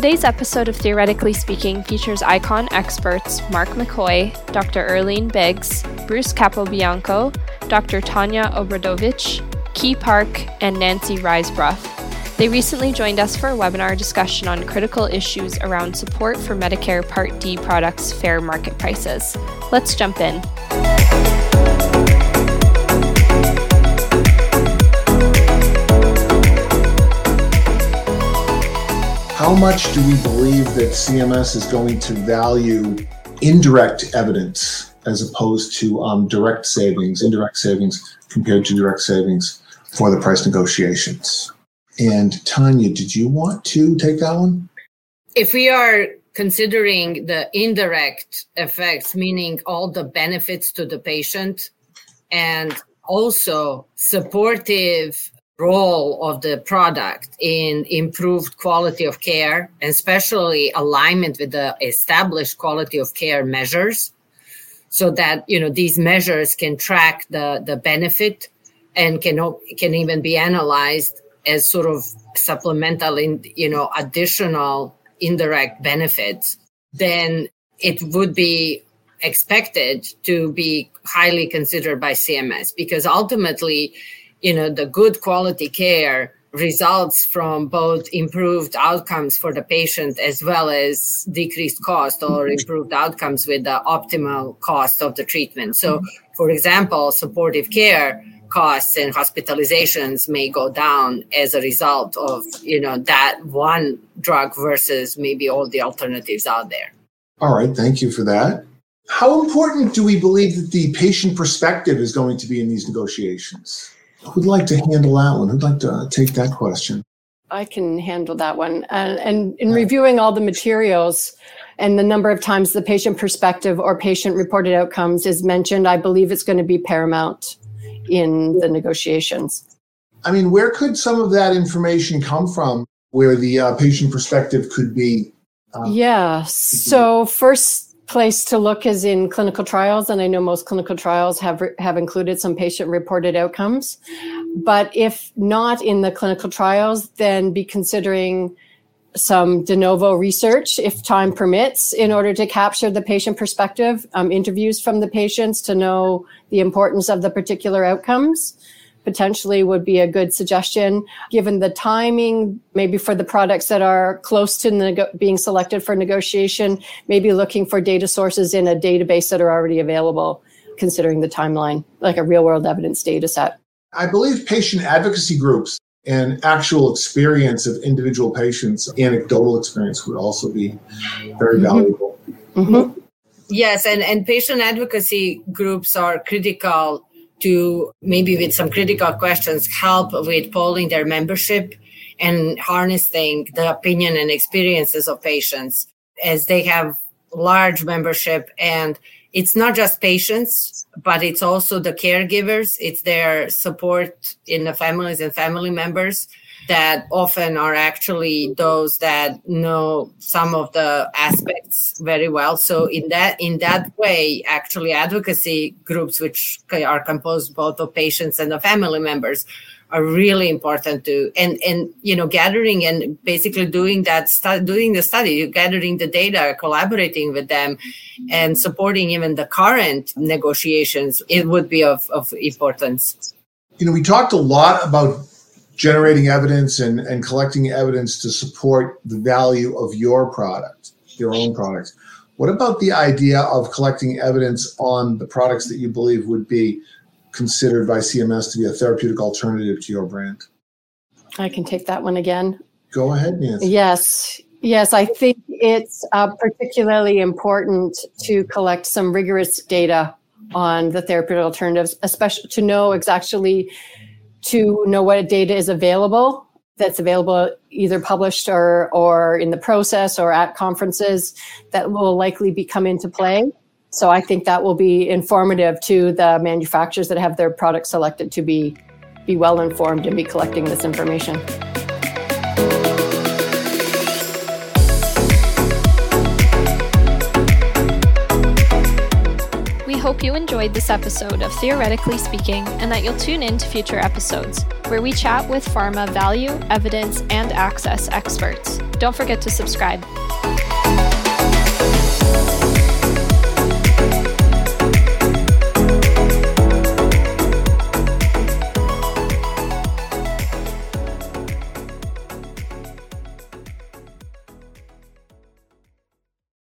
Today's episode of Theoretically Speaking features ICON experts Mark McCoy, Dr. Earlene Biggs, Bruce Capobianco, Dr. Tanja Obradovic, Ki Park, and Nancy Risebrough. They recently joined us for a webinar discussion on critical issues around support for Medicare Part D products' fair market prices. Let's jump in. How much do we believe that CMS is going to value indirect evidence as opposed to um, direct savings, indirect savings compared to direct savings for the price negotiations? And Tanja, did you want to take that one? If we are considering the indirect effects, meaning all the benefits to the patient and also supportive role of the product in improved quality of care, and especially alignment with the established quality of care measures, so that you know these measures can track the the benefit and can can even be analyzed as sort of supplemental in you know additional indirect benefits then it would be expected to be highly considered by CMS because ultimately you know the good quality care results from both improved outcomes for the patient as well as decreased cost or mm-hmm. improved outcomes with the optimal cost of the treatment. So for example supportive care costs and hospitalizations may go down as a result of you know that one drug versus maybe all the alternatives out there. All right. Thank you for that. How important do we believe that the patient perspective is going to be in these negotiations who'd like to handle that one who'd like to take that question i can handle that one and, and in reviewing all the materials and the number of times the patient perspective or patient reported outcomes is mentioned i believe it's going to be paramount in the negotiations. I mean, where could some of that information come from where the uh, patient perspective could be? Uh, yeah. So, first place to look is in clinical trials. And I know most clinical trials have, have included some patient reported outcomes. But if not in the clinical trials, then be considering some de novo research, if time permits, in order to capture the patient perspective, um, interviews from the patients to know the importance of the particular outcomes potentially would be a good suggestion given the timing maybe for the products that are close to nego- being selected for negotiation maybe looking for data sources in a database that are already available considering the timeline like a real world evidence data set i believe patient advocacy groups and actual experience of individual patients, anecdotal experience would also be very mm-hmm. valuable. Mm-hmm. Yes, and, and patient advocacy groups are critical to maybe with some critical questions help with polling their membership and harnessing the opinion and experiences of patients as they have large membership and it's not just patients, but it's also the caregivers. It's their support in the families and family members that often are actually those that know some of the aspects very well. So in that in that way, actually advocacy groups, which are composed both of patients and the family members, are really important to and and you know gathering and basically doing that stu- doing the study gathering the data collaborating with them and supporting even the current negotiations it would be of, of importance. You know we talked a lot about generating evidence and, and collecting evidence to support the value of your product your own product what about the idea of collecting evidence on the products that you believe would be considered by CMS to be a therapeutic alternative to your brand? I can take that one again. Go ahead, Nancy. Yes. Yes, I think it's uh, particularly important to collect some rigorous data on the therapeutic alternatives, especially to know exactly to know what data is available that's available either published or or in the process or at conferences that will likely be come into play so I think that will be informative to the manufacturers that have their products selected to be be well informed and be collecting this information. We hope you enjoyed this episode of Theoretically Speaking and that you'll tune in to future episodes. where we chat with pharma value, evidence, and access experts. Don't forget to subscribe.